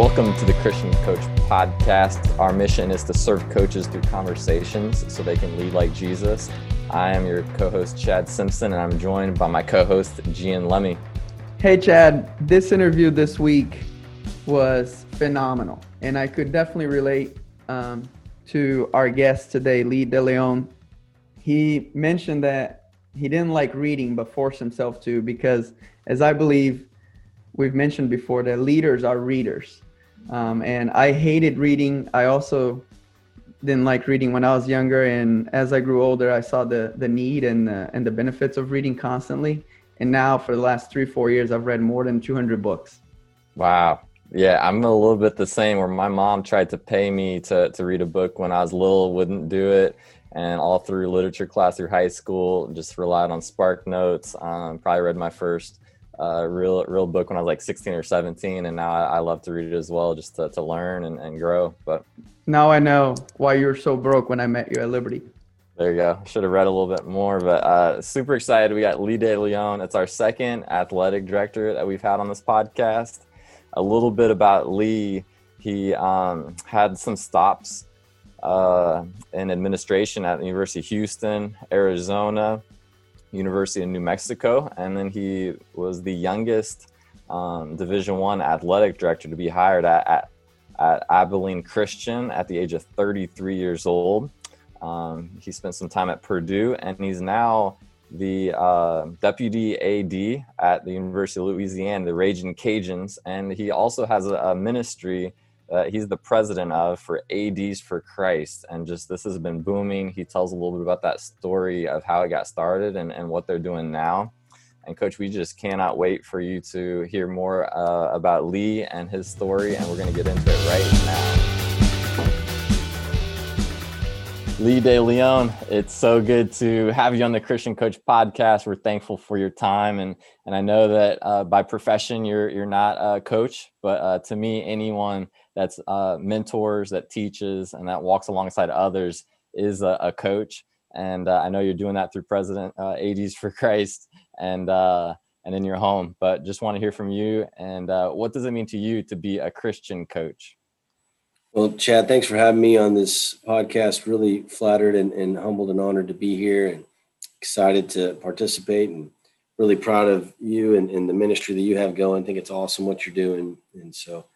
Welcome to the Christian Coach Podcast. Our mission is to serve coaches through conversations so they can lead like Jesus. I am your co host, Chad Simpson, and I'm joined by my co host, Gian Lemmy. Hey, Chad. This interview this week was phenomenal, and I could definitely relate um, to our guest today, Lee De Leon. He mentioned that he didn't like reading but forced himself to because, as I believe we've mentioned before, that leaders are readers um, and I hated reading. I also didn't like reading when I was younger, and as I grew older, I saw the the need and the, and the benefits of reading constantly. And now, for the last three four years, I've read more than 200 books. Wow. Yeah, I'm a little bit the same. Where my mom tried to pay me to to read a book when I was little, wouldn't do it, and all through literature class through high school, just relied on Spark Notes. Um, probably read my first uh, real real book when I was like 16 or 17, and now I, I love to read it as well, just to, to learn and, and grow. But now I know why you were so broke when I met you at Liberty. There you go. Should have read a little bit more, but uh, super excited. We got Lee De Leon. It's our second athletic director that we've had on this podcast. A little bit about Lee. He um, had some stops uh, in administration at the University of Houston, Arizona, University of New Mexico, and then he was the youngest um, Division One athletic director to be hired at, at, at Abilene Christian at the age of 33 years old. Um, he spent some time at Purdue, and he's now the uh, deputy AD at the University of Louisiana, the Ragin' Cajuns, and he also has a, a ministry uh, he's the president of for ADs for Christ. And just this has been booming. He tells a little bit about that story of how it got started and, and what they're doing now. And coach, we just cannot wait for you to hear more uh, about Lee and his story. And we're going to get into it right now. Lee De Leon, it's so good to have you on the Christian Coach podcast. We're thankful for your time, and and I know that uh, by profession you're you're not a coach, but uh, to me, anyone that's uh, mentors, that teaches, and that walks alongside others is a, a coach. And uh, I know you're doing that through President uh, ADs for Christ and uh, and in your home. But just want to hear from you. And uh, what does it mean to you to be a Christian coach? Well, Chad, thanks for having me on this podcast. Really flattered and, and humbled and honored to be here and excited to participate and really proud of you and, and the ministry that you have going. I think it's awesome what you're doing. And so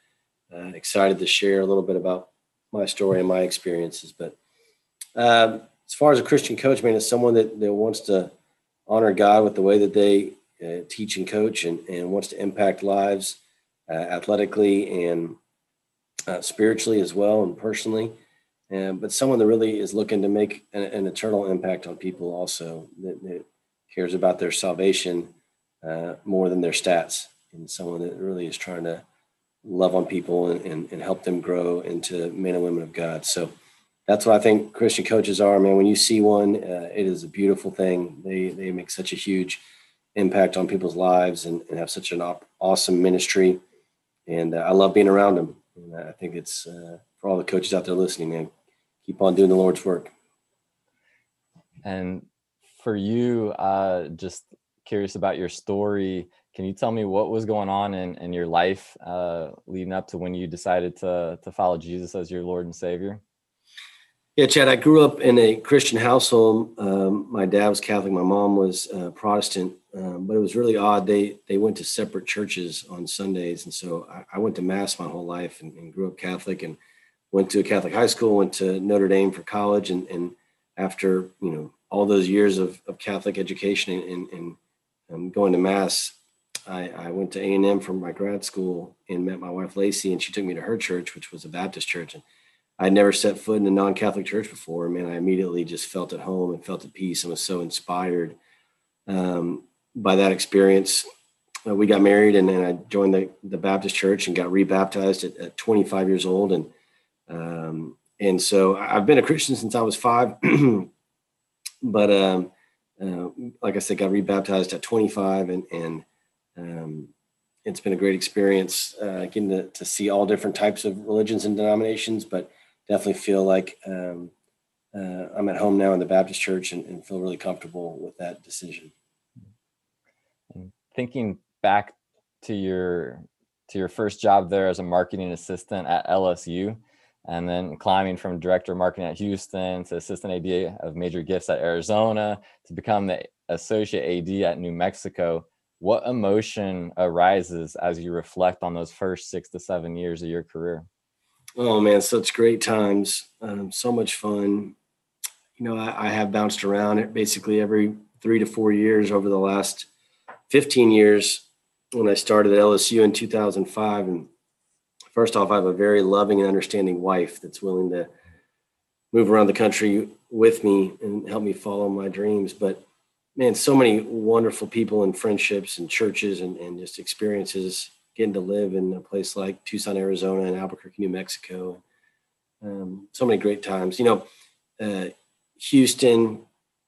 uh, excited to share a little bit about my story and my experiences. But um, as far as a Christian coach, man, it's someone that, that wants to honor God with the way that they uh, teach and coach and, and wants to impact lives uh, athletically and uh, spiritually as well and personally. And, but someone that really is looking to make an, an eternal impact on people also that, that cares about their salvation uh, more than their stats and someone that really is trying to love on people and, and, and, help them grow into men and women of God. So that's what I think Christian coaches are, man. When you see one, uh, it is a beautiful thing. They, they make such a huge impact on people's lives and, and have such an op- awesome ministry. And uh, I love being around them. And I think it's uh, for all the coaches out there listening, man, keep on doing the Lord's work. And for you, uh, just curious about your story can you tell me what was going on in, in your life uh, leading up to when you decided to, to follow Jesus as your Lord and Savior? Yeah, Chad, I grew up in a Christian household. Um, my dad was Catholic, my mom was uh, Protestant, um, but it was really odd. They they went to separate churches on Sundays, and so I, I went to mass my whole life and, and, grew up Catholic, and went to a Catholic high school, went to Notre Dame for college, and, and after you know all those years of, of Catholic education and, and, and going to mass, I, I went to A&M for my grad school and met my wife Lacey, and she took me to her church, which was a Baptist church. And I'd never set foot in a non-Catholic church before. Man, I immediately just felt at home and felt at peace and was so inspired um, by that experience. Uh, we got married, and then I joined the, the Baptist church and got rebaptized at, at 25 years old. And um, and so I've been a Christian since I was five, but um, uh, like I said, got rebaptized at 25, and and um, it's been a great experience uh, getting to, to, see all different types of religions and denominations, but definitely feel like um, uh, I'm at home now in the Baptist church and, and, feel really comfortable with that decision. Thinking back to your to your first job there as a marketing assistant at LSU, and then climbing from director of marketing at Houston to assistant AD of major gifts at Arizona to become the associate AD at New Mexico. What emotion arises as you reflect on those first six to seven years of your career? Oh man, such great times, um, so much fun. You know, I, I have bounced around it basically every three to four years over the last 15 years when I started at LSU in 2005. And first off, I have a very loving and understanding wife that's willing to move around the country with me and help me follow my dreams. But man, so many wonderful people and friendships and churches and, and just experiences getting to live in a place like Tucson, Arizona and Albuquerque, New Mexico. Um, so many great times. You know, uh, Houston,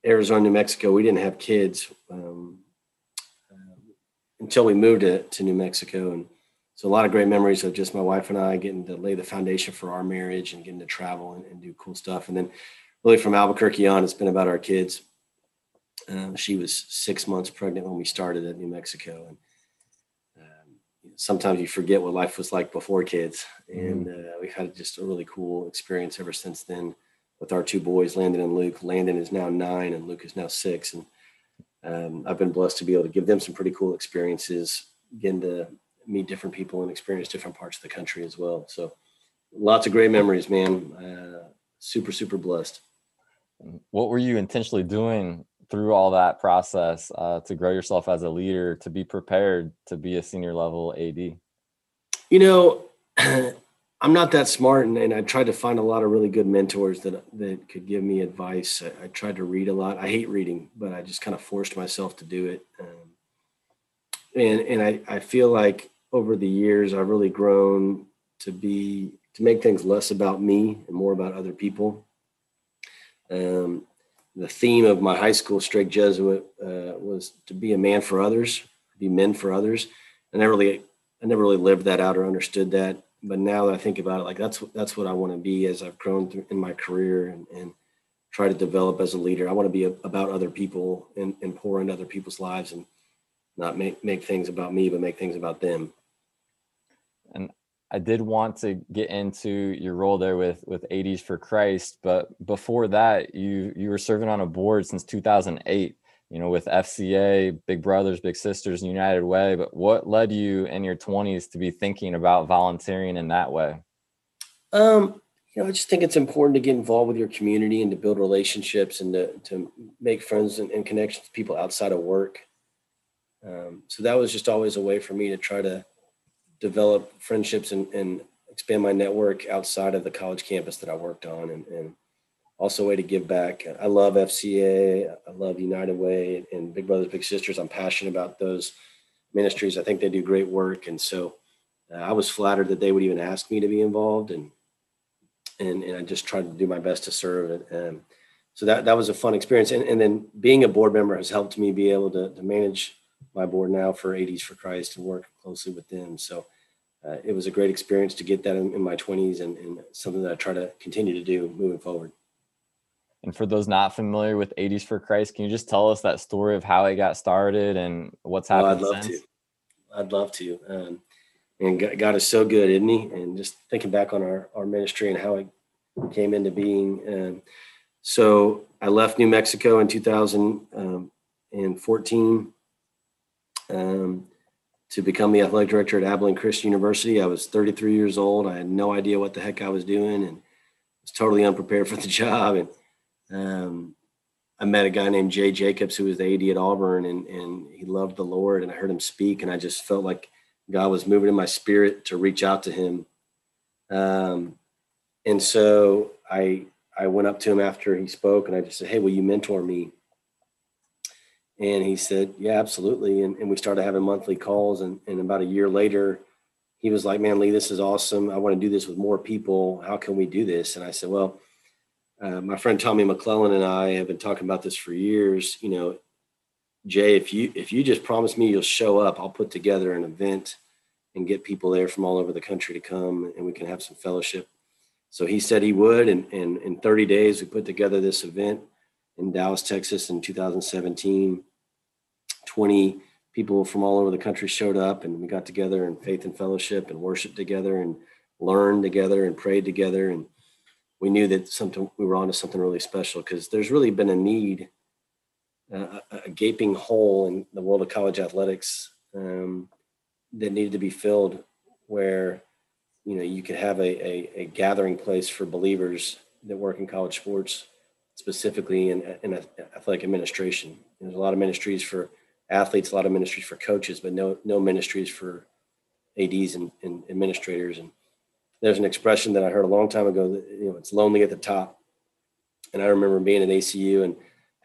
Arizona, New Mexico, we didn't have kids. Um, until we moved to, to New Mexico. And so a lot of great memories of just my wife and I getting to lay the foundation for our marriage and getting to travel and, and do cool stuff. And then really from Albuquerque on, it's been about our kids. Um, she was six months pregnant when we started at New Mexico. And um, sometimes you forget what life was like before kids. And mm-hmm. uh, we've had just a really cool experience ever since then with our two boys, Landon and Luke. Landon is now nine and Luke is now six. And um, I've been blessed to be able to give them some pretty cool experiences, getting to meet different people and experience different parts of the country as well. So lots of great memories, man. Uh, super, super blessed. What were you intentionally doing through all that process uh, to grow yourself as a leader, to be prepared to be a senior level AD? You know, I'm not that smart, and, and, I tried to find a lot of really good mentors that that could give me advice. I, I, tried to read a lot. I hate reading, but I just kind of forced myself to do it. Um, and and I, I feel like over the years I've really grown to be to make things less about me and more about other people. Um, the theme of my high school Strake Jesuit uh, was to be a man for others, be men for others, and I really I never really lived that out or understood that but now that I think about it, like that's that's what I want to be as I've grown in my career and, and try to develop as a leader. I want to be a, about other people and, and pour into other people's lives and not make make things about me, but make things about them. And I did want to get into your role there with with ADs for Christ, but before that, you you were serving on a board since 2008 you know, with FCA, Big Brothers, Big Sisters, and United Way. But what led you in your 20s to be thinking about volunteering in that way? Um, you know, I just think it's important to get involved with your community and to build relationships and to, to make friends and, and connections with people outside of work. Um, so that was just always a way for me to try to develop friendships and, and expand my network outside of the college campus that I worked on. And, and also a way to give back. I love FCA. I love United Way and Big Brothers Big Sisters. I'm passionate about those ministries. I think they do great work, and so uh, I was flattered that they would even ask me to be involved, and and and I just tried to do my best to serve it. And so that that was a fun experience. And and then being a board member has helped me be able to to manage my board now for ADs for Christ and work closely with them. So. Uh, it was a great experience to get that in, in my 20s and, and something that I try to continue to do moving forward. And for those not familiar with ADs for Christ, can you just tell us that story of how it got started and what's happened oh, I'd love since? to. I'd love to. Um, and God is so good, isn't He? And just thinking back on our, our ministry and how it came into being. Um, so I left New Mexico in 2014 um, to become the athletic director at Abilene Christian University. I was 33 years old. I had no idea what the heck I was doing and was totally unprepared for the job. And um, I met a guy named Jay Jacobs who was the AD at Auburn, and and he loved the Lord, and I heard him speak, and I just felt like God was moving in my spirit to reach out to him. Um, and so I I went up to him after he spoke, and I just said, "Hey, will you mentor me?" And he said, "Yeah, absolutely." And, and we started having monthly calls, and, and about a year later, he was like, "Man, Lee, this is awesome. I want to do this with more people. How can we do this?" And I said, "Well." uh, my friend Tommy McClelland and I have been talking about this for years. You know, Jay, if you if you just promise me you'll show up, I'll put together an event and get people there from all over the country to come, and we can have some fellowship. So he said he would, and, and in 30 days we put together this event in Dallas, Texas, in 2017. 20 people from all over the country showed up and we got together in faith and fellowship and worshiped together and learned together and prayed together. And we knew that something we were onto something really special because there's really been a need uh, a, gaping hole in the world of college athletics um, that needed to be filled where you know you could have a, a, a, gathering place for believers that work in college sports specifically in, in athletic administration. There's a lot of ministries for athletes, a lot of ministries for coaches, but no no ministries for ads and, and administrators. And there's an expression that I heard a long time ago that you know it's lonely at the top. And I remember being at ACU and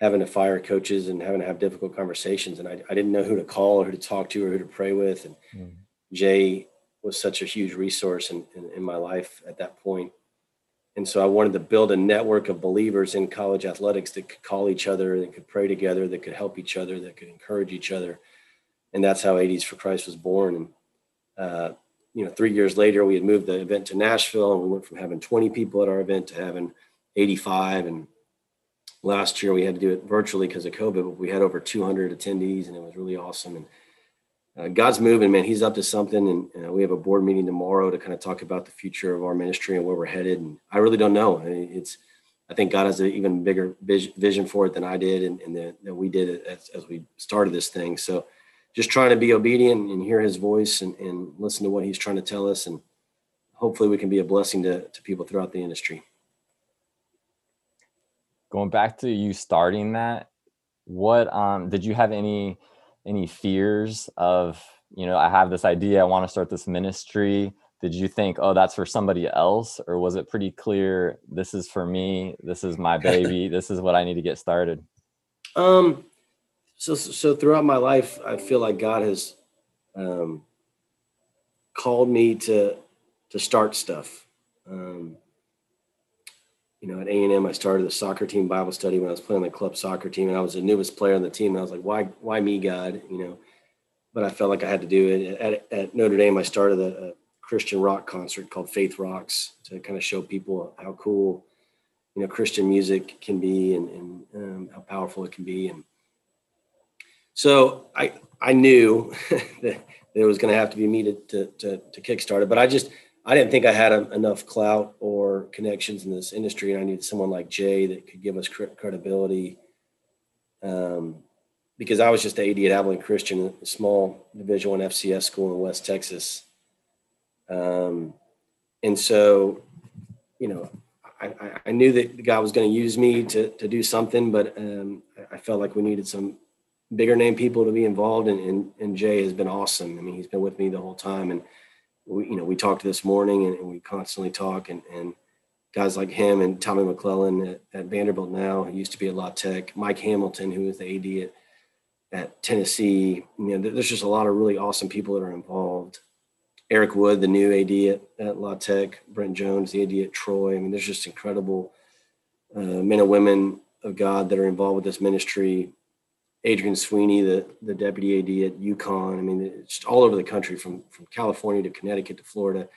having to fire coaches and having to have difficult conversations. And I, I didn't know who to call or who to talk to or who to pray with. And mm. Jay was such a huge resource in, in, in my life at that point. And so I wanted to build a network of believers in college athletics that could call each other, that could pray together, that could help each other, that could encourage each other. And that's how ADs for Christ was born. And, uh, you know, three years later, we had moved the event to Nashville and we went from having 20 people at our event to having 85. And last year we had to do it virtually because of COVID, but we had over 200 attendees and it was really awesome. And uh, God's moving, man. He's up to something, and uh, we have a board meeting tomorrow to kind of talk about the future of our ministry and where we're headed. And I really don't know. I it's, I think God has an even bigger vision for it than I did, and, and that, we did as, as, we started this thing. So, just trying to be obedient and hear His voice and, and listen to what He's trying to tell us, and hopefully, we can be a blessing to, to people throughout the industry. Going back to you starting that, what um did you have any? Any fears of you know i have this idea i want to start this ministry. Did you think oh that's for somebody else or was it pretty clear this is for me this is my baby this is what i need to get started um so so throughout my life i feel like god has um called me to to start stuff. Um you know, at A and M, I started the soccer team Bible study when I was playing the club soccer team, and I was the newest player on the team. And I was like, why, why me, God? You know, but I felt like I had to do it. At, at Notre Dame, I started a, a, Christian rock concert called Faith Rocks to kind of show people how cool, you know, Christian music can be and, and um, how powerful it can be. And so I, I knew that it was going to have to be me to, to, to, to kickstart it, but I just I didn't think I had a, enough clout or connections in this industry, and I needed someone like Jay that could give us credibility. Um, because I was just the AD at Abilene Christian, a small Division One FCS school in West Texas, um, and so, you know, I, I knew that God was going to use me to to do something, but um, I felt like we needed some bigger name people to be involved, and, and and Jay has been awesome. I mean, he's been with me the whole time, and we, you know, we talked this morning and, and we constantly talk and, and guys like him and Tommy McClelland at, at Vanderbilt now, he used to be at La Tech, Mike Hamilton, who is the AD at, at Tennessee. You know, there's just a lot of really awesome people that are involved. Eric Wood, the new AD at, at La Tech, Brent Jones, the AD at Troy. I mean, there's just incredible uh, men and women of God that are involved with this ministry. Adrian Sweeney, the, the deputy AD at UConn. I mean, it's all over the country from, from California to Connecticut to Florida.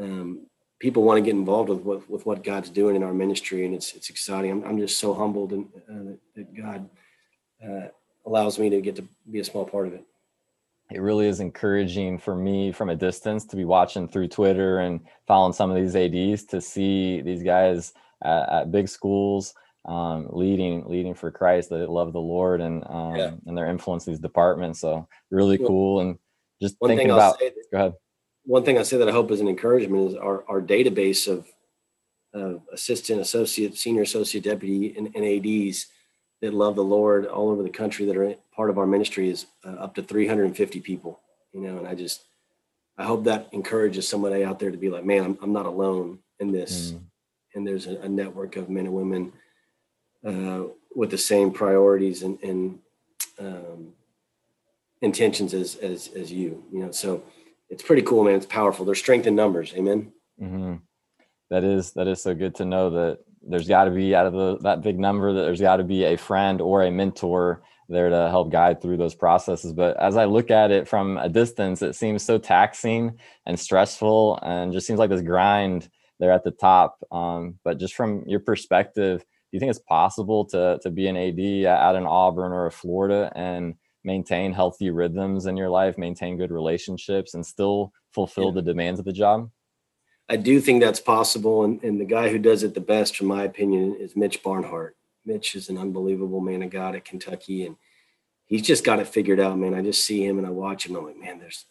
Um, people want to get involved with what, with what God's doing in our ministry. And it's, it's exciting. I'm, I'm just so humbled and, uh, that God uh, allows me to get to be a small part of it. It really is encouraging for me from a distance to be watching through Twitter and following some of these ADs to see these guys at, at big schools um, leading leading for Christ that love the Lord and um, yeah. and their influence these departments. So really well, cool and just thinking about. That, go ahead. One thing I say that I hope is an encouragement is our our database of uh, assistant, associate, senior associate, deputy, and, and, ads that love the Lord all over the country that are part of our ministry is uh, up to 350 people. You know, and I just I hope that encourages somebody out there to be like, man, I'm I'm not alone in this. Mm. And there's a, a network of men and women uh, with the same priorities and, and um, intentions as, as as you. You know, so it's pretty cool, man. It's powerful. There's strength in numbers. Amen. Mm-hmm. That is that is so good to know that there's got to be out of the, that big number that there's got to be a friend or a mentor there to help guide through those processes. But as I look at it from a distance, it seems so taxing and stressful, and just seems like this grind there at the top. Um, but just from your perspective, you think it's possible to to be an AD at an Auburn or a Florida and maintain healthy rhythms in your life, maintain good relationships, and still fulfill yeah. the demands of the job? I do think that's possible. And, and the guy who does it the best, from my opinion, is Mitch Barnhart. Mitch is an unbelievable man of God at Kentucky. And he's just got it figured out, man. I just see him and I watch him. I'm like, man, there's,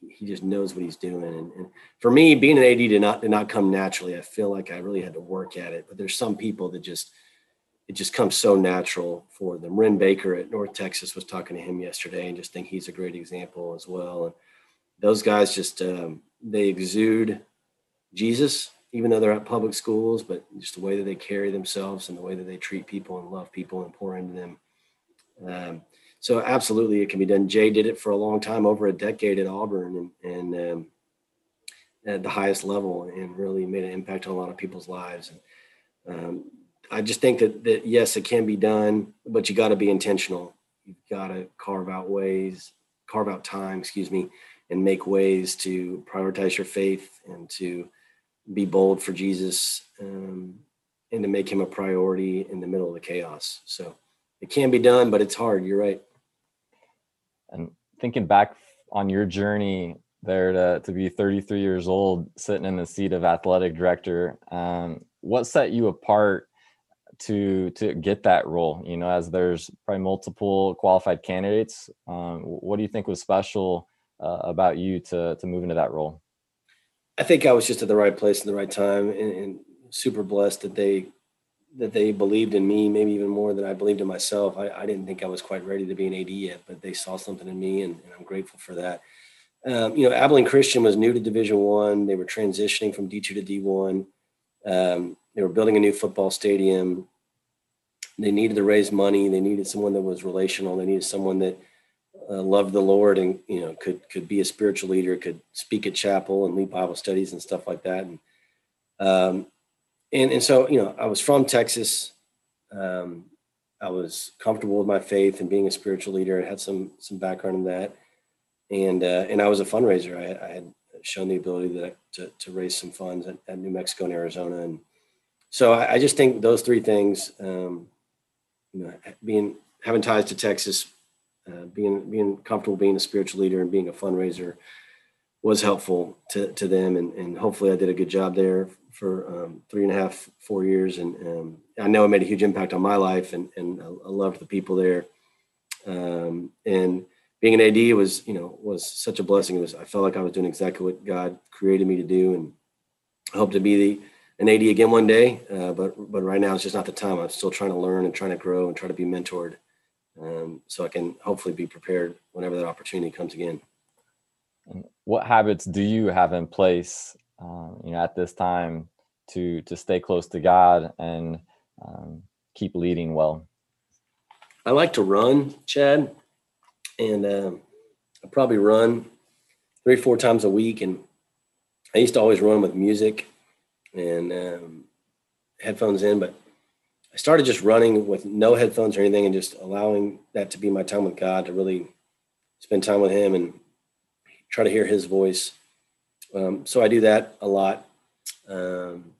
he just knows what he's doing. And, and for me, being an AD did not, did not come naturally. I feel like I really had to work at it, but there's some people that just, it just comes so natural for them. Wren Baker at North Texas was talking to him yesterday and just think he's a great example as well. And those guys just, um, they exude Jesus, even though they're at public schools, but just the way that they carry themselves and the way that they treat people and love people and pour into them. Um, so absolutely, it can be done. Jay did it for a long time, over a decade at Auburn, and, and um, at the highest level, and really made an impact on a lot of people's lives. And um, I just think that that yes, it can be done, but you got to be intentional. You've got to carve out ways, carve out time, excuse me, and make ways to prioritize your faith and to be bold for Jesus um, and to make him a priority in the middle of the chaos. So it can be done, but it's hard. You're right. And thinking back on your journey there to, to be 33 years old, sitting in the seat of athletic director, um, what set you apart to to get that role? You know, as there's probably multiple qualified candidates. Um, what do you think was special uh, about you to to move into that role? I think I was just at the right place at the right time, and, and, super blessed that they that they believed in me, maybe even more than I believed in myself. I, I didn't think I was quite ready to be an AD yet, but they saw something in me, and, and I'm grateful for that. Um, you know, Abilene Christian was new to Division One. They were transitioning from D two to D one. Um, they were building a new football stadium. They needed to raise money. They needed someone that was relational. They needed someone that uh, loved the Lord and you know could could be a spiritual leader, could speak at chapel and lead Bible studies and stuff like that. And um, and and so you know, I was from Texas. Um, I was comfortable with my faith and being a spiritual leader. I had some some background in that, and uh, and I was a fundraiser. I, I had shown the ability that to to raise some funds at, at, New Mexico and Arizona, and so I, I just think those three things, um, you know, being having ties to Texas, uh, being being comfortable being a spiritual leader and being a fundraiser was helpful to, to them. And, and hopefully I did a good job there for um, three and a half four years. And um, I know it made a huge impact on my life and, and I, loved the people there. Um, and being an AD was you know was such a blessing. It was I felt like I was doing exactly what God created me to do and I hope to be the an AD again one day uh, but but right now it's just not the time I'm still trying to learn and trying to grow and try to be mentored um, so I can hopefully be prepared whenever that opportunity comes again. What habits do you have in place, um, you know, at this time to to stay close to God and um, keep leading well? I like to run, Chad, and um, I probably run three four times a week. And I used to always run with music and um, headphones in, but I started just running with no headphones or anything and just allowing that to be my time with God to really spend time with Him and try to hear His voice. Um, so I do that a lot. Um,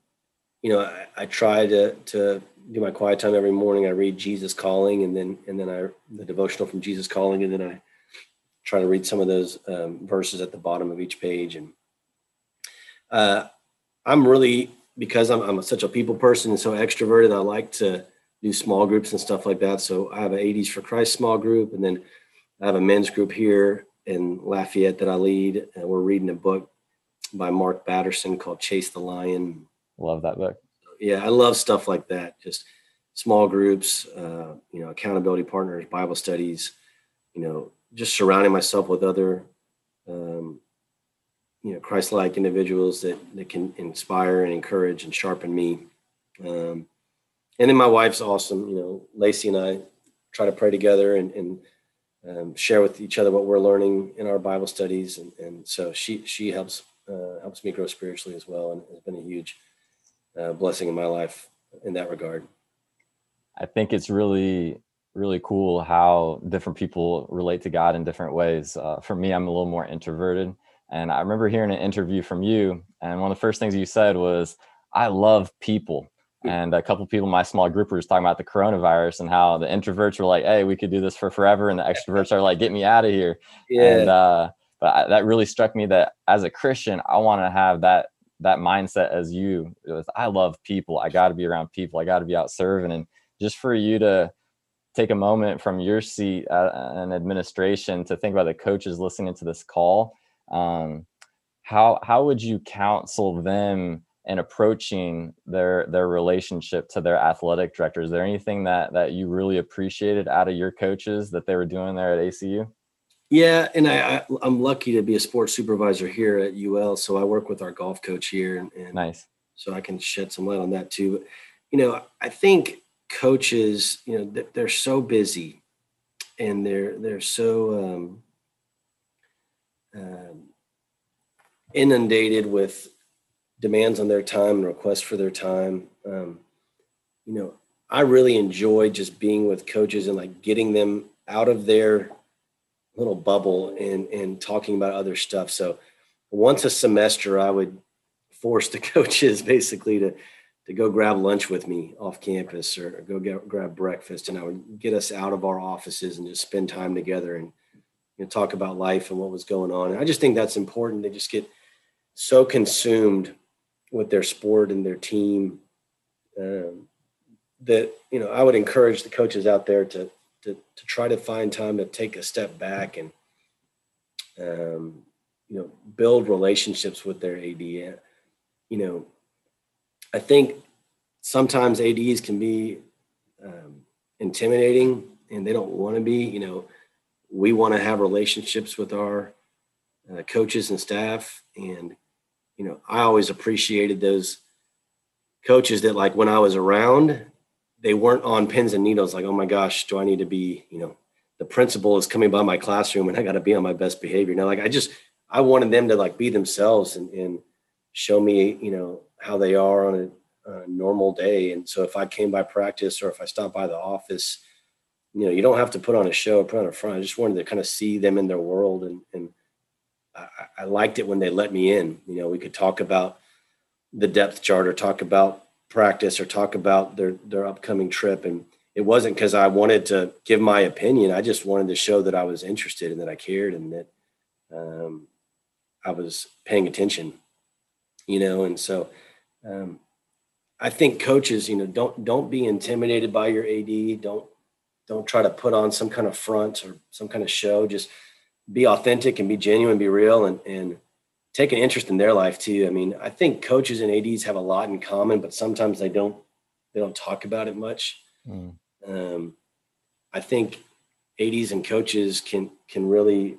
you know, I, I, try to to do my quiet time every morning. I read Jesus Calling, and then and then I the devotional from Jesus Calling, and then I try to read some of those um, verses at the bottom of each page. And uh, I'm really because I'm, I'm such a people person and so extroverted, I like to do small groups and stuff like that. So I have an ADs for Christ small group, and then I have a men's group here in Lafayette that I lead. And we're reading a book by Mark Batterson called Chase the Lion. Love that book. Yeah, I love stuff like that. Just small groups, uh, you know, accountability partners, Bible studies, you know, just surrounding myself with other um, you know Christ-like individuals that that can inspire and encourage and sharpen me. Um, and then my wife's awesome. You know, Lacey and I try to pray together and, and um, share with each other what we're learning in our Bible studies, and, and so she she helps uh, helps me grow spiritually as well, and has been a huge uh, blessing in my life in that regard. I think it's really really cool how different people relate to God in different ways. Uh, for me, I'm a little more introverted, and I remember hearing an interview from you, and one of the first things you said was, I love people. and a couple people in my small group were just talking about the coronavirus and how the introverts were like, "Hey, we could do this for forever," and the extroverts are like, "Get me out of here." Yeah. And uh, but I, that really struck me that as a Christian, I want to have that that mindset as you. Was, I love people. I got to be around people. I got to be out serving, and just for you to take a moment from your seat uh, an administration to think about the coaches listening to this call. Um, how how would you counsel them in approaching their their relationship to their athletic director? Is there anything that that you really appreciated out of your coaches that they were doing there at ACU? Yeah, and I, I am lucky to be a sports supervisor here at UL, so I work with our golf coach here, and, and nice. So I can shed some light on that too. But, you know, I think coaches, you know, they're so busy, and they're they're so um, um, inundated with demands on their time and requests for their time. Um, you know, I really enjoy just being with coaches and like getting them out of their little bubble and and talking about other stuff. So once a semester, I would force the coaches basically to to go grab lunch with me off campus or go get, grab breakfast, and I would get us out of our offices and just spend time together and you know, talk about life and what was going on. And I just think that's important. They just get so consumed with their sport and their team um, that you know I would encourage the coaches out there to to to try to find time to take a step back and um, you know build relationships with their AD. You know, I think sometimes ADs can be um, intimidating and they don't want to be. You know, we want to have relationships with our uh, coaches and staff and you know, I always appreciated those coaches that like when I was around, they weren't on pins and needles. Like, oh my gosh, do I need to be, you know, the principal is coming by my classroom and I got to be on my best behavior. Now, like I just, I wanted them to like be themselves and, and show me, you know, how they are on a, a normal day. And so if I came by practice or if I stopped by the office, you know, you don't have to put on a show, put on a front. I just wanted to kind of see them in their world and, and I, I liked it when they let me in. You know, we could talk about the depth chart or talk about practice or talk about their their upcoming trip and it wasn't because I wanted to give my opinion. I just wanted to show that I was interested and that I cared and that um, I was paying attention, you know. And so um, I think coaches, you know, don't don't be intimidated by your AD. Don't don't try to put on some kind of front or some kind of show. Just be authentic and be genuine, be real, and and take an interest in their life too. I mean, I think coaches and ads have a lot in common, but sometimes they don't they don't talk about it much. Mm. Um, I think ads and coaches can can really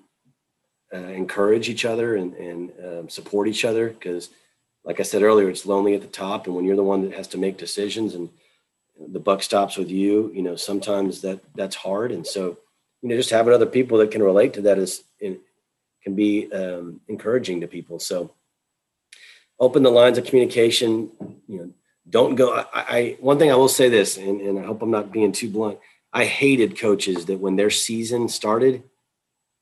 uh, encourage each other and and um, support each other because, like I said earlier, it's lonely at the top, and when you're the one that has to make decisions and the buck stops with you, you know, sometimes that that's hard, and so you know, just having other people that can relate to that is can be um, encouraging to people. So open the lines of communication. You know, don't go. I, I one thing I will say this, and, and I hope I'm not being too blunt. I hated coaches that when their season started,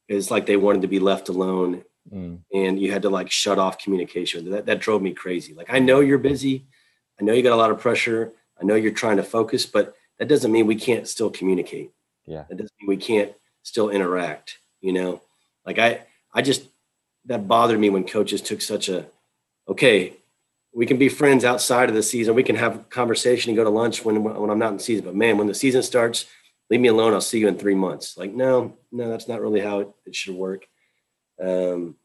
it's like they wanted to be left alone, mm. and you had to like shut off communication. That that drove me crazy. Like I know you're busy, I know you got a lot of pressure, I know you're trying to focus, but that doesn't mean we can't still communicate. Yeah. That doesn't mean we can't still interact, you know? Like I I just that bothered me when coaches took such a okay, we can be friends outside of the season. We can have conversation and go to lunch when when I'm not in season. But man, when the season starts, leave me alone. I'll see you in three months. Like, no, no, that's not really how it, it should work. Um,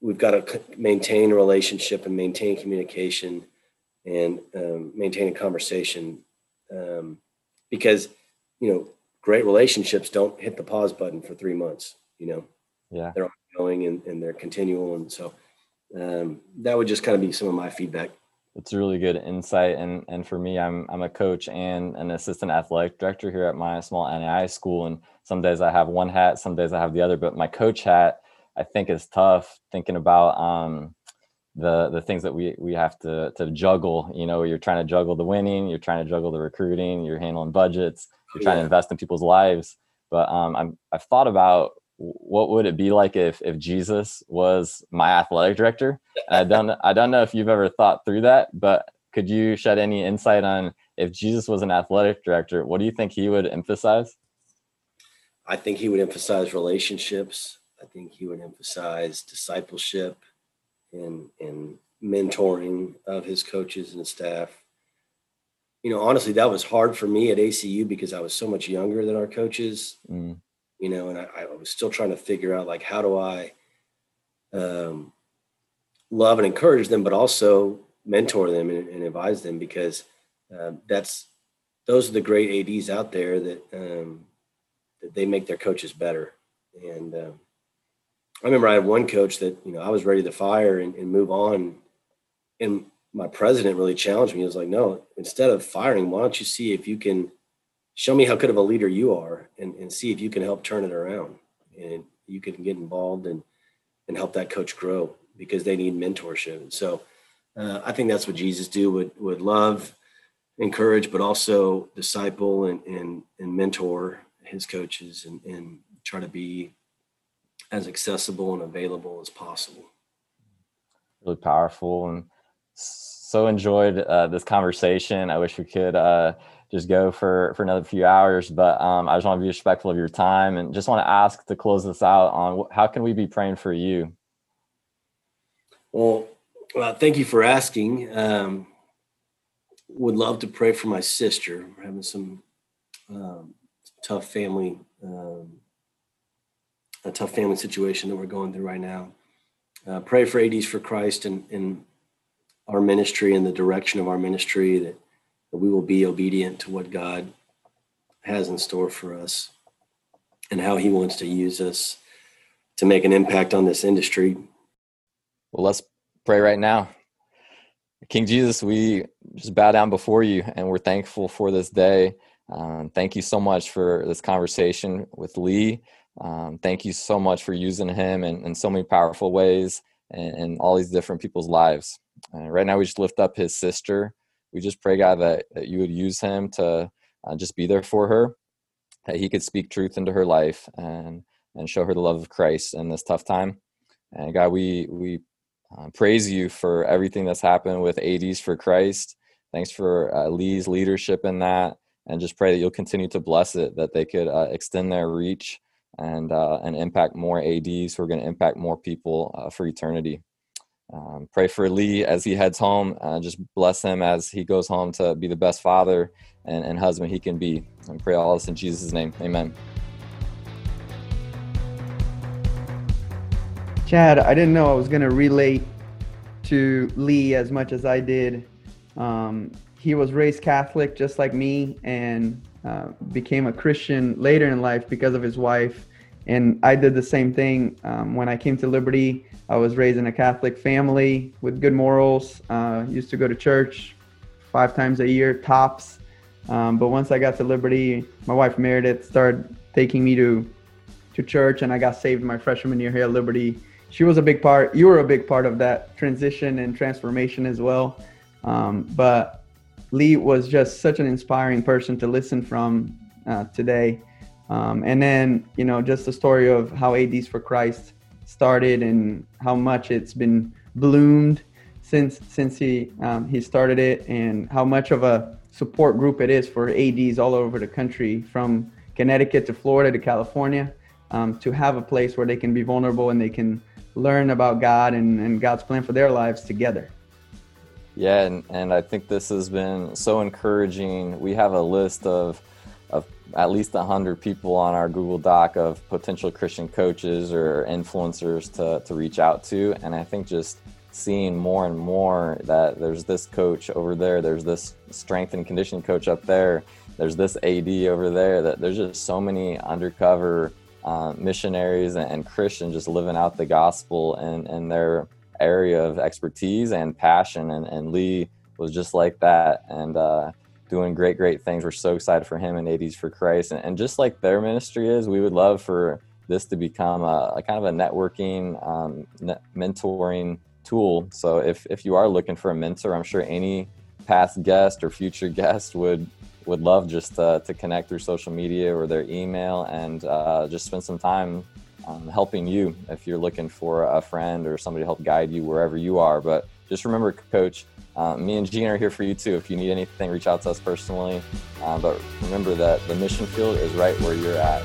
we've got to maintain a relationship and maintain communication and um, maintain a conversation um, because you know great relationships don't hit the pause button for three months. You know, yeah, they're ongoing and, and they're continual. And so um, that would just kind of be some of my feedback. It's really good insight. And and for me, I'm I'm a coach and an assistant athletic director here at my small NAI school. And some days I have one hat, some days I have the other. But my coach hat, I think, is tough. Thinking about um, the the things that we we have to to juggle. You know, you're trying to juggle the winning, you're trying to juggle the recruiting, you're handling budgets you're trying yeah. to invest in people's lives. But um, I'm, I've thought about what would it be like if if Jesus was my athletic director. And I don't I don't know if you've ever thought through that, but could you shed any insight on if Jesus was an athletic director, what do you think he would emphasize? I think he would emphasize relationships. I think he would emphasize discipleship and and mentoring of his coaches and staff. You know, honestly, that was hard for me at ACU because I was so much younger than our coaches. Mm. You know, and I, I, was still trying to figure out like how do I um, love and encourage them, but also mentor them and, and advise them because uh, that's those are the great ads out there that um, that they make their coaches better. And um, I remember I had one coach that you know I was ready to fire and, and move on, and my president really challenged me. He was like, "No, instead of firing, why don't you see if you can show me how good of a leader you are, and, and see if you can help turn it around, and you can get involved and and help that coach grow because they need mentorship." And so, uh, I think that's what Jesus do would would love, encourage, but also disciple and and and mentor his coaches and, and try to be as accessible and available as possible. Really powerful and so enjoyed uh, this conversation. I wish we could uh, just go for, for another few hours, but um, I just want to be respectful of your time and just want to ask to close this out on how can we be praying for you? Well, well thank you for asking. Um, would love to pray for my sister. We're having some um, tough family um, a tough family situation that we're going through right now. Uh, pray for ADs for Christ and in our ministry and the direction of our ministry that, that we will be obedient to what God has in store for us and how He wants to use us to make an impact on this industry. Well, let's pray right now. King Jesus, we just bow down before you and we're thankful for this day. Um, thank you so much for this conversation with Lee. Um, thank you so much for using him in, in so many powerful ways and, in all these different people's lives. Uh, right now, we just lift up his sister. We just pray, God, that, that you would use him to uh, just be there for her, that he could speak truth into her life and, and show her the love of Christ in this tough time. And God, we, we uh, praise you for everything that's happened with ADs for Christ. Thanks for uh, Lee's leadership in that and just pray that you'll continue to bless it, that they could uh, extend their reach and uh, and impact more ads who are going to impact more people uh, for eternity. Um, pray for Lee as he heads home. Uh, just bless him as he goes home to be the best father and, and husband he can be. And pray all this in Jesus' name. Amen. Chad, I didn't know I was going to relate to Lee as much as I did. Um, he was raised Catholic just like me and uh, became a Christian later in life because of his wife. And I did the same thing um, when I came to Liberty. I was raised in a Catholic family with good morals. Uh, used to go to church five times a year, tops. Um, but once I got to Liberty, my wife Meredith started taking me to to church, and I got saved my freshman year here at Liberty. She was a big part. You were a big part of that transition and transformation as well. Um, but Lee was just such an inspiring person to listen from uh, today. Um, and then, you know, just the story of how ADs for Christ started and how much it's been bloomed since since he um, he started it, and how much of a support group it is for ADs all over the country, from Connecticut to Florida to California, um, to have a place where they can be vulnerable and they can learn about God and, and God's plan for their lives together. Yeah, and, and I think this has been so encouraging. We have a list of of at least 100 people on our Google Doc of potential Christian coaches or influencers to, to reach out to. And I think just seeing more and more that there's this coach over there, there's this strength and conditioning coach up there, there's this AD over there, that there's just so many undercover uh, missionaries and, and Christians just living out the gospel and, and their area of expertise and passion. And, and Lee was just like that and uh, doing great, great things. We're so excited for him and ADs for Christ. And, and, just like their ministry is, we would love for this to become a, a kind of a networking, um, mentoring tool. So if, if you are looking for a mentor, I'm sure any past guest or future guest would would love just uh, to connect through social media or their email and uh, just spend some time um, helping you if you're looking for a friend or somebody to help guide you wherever you are. But just remember, Coach, uh, me and Gene are here for you too. If you need anything, reach out to us personally. Uh, but remember that the mission field is right where you're at.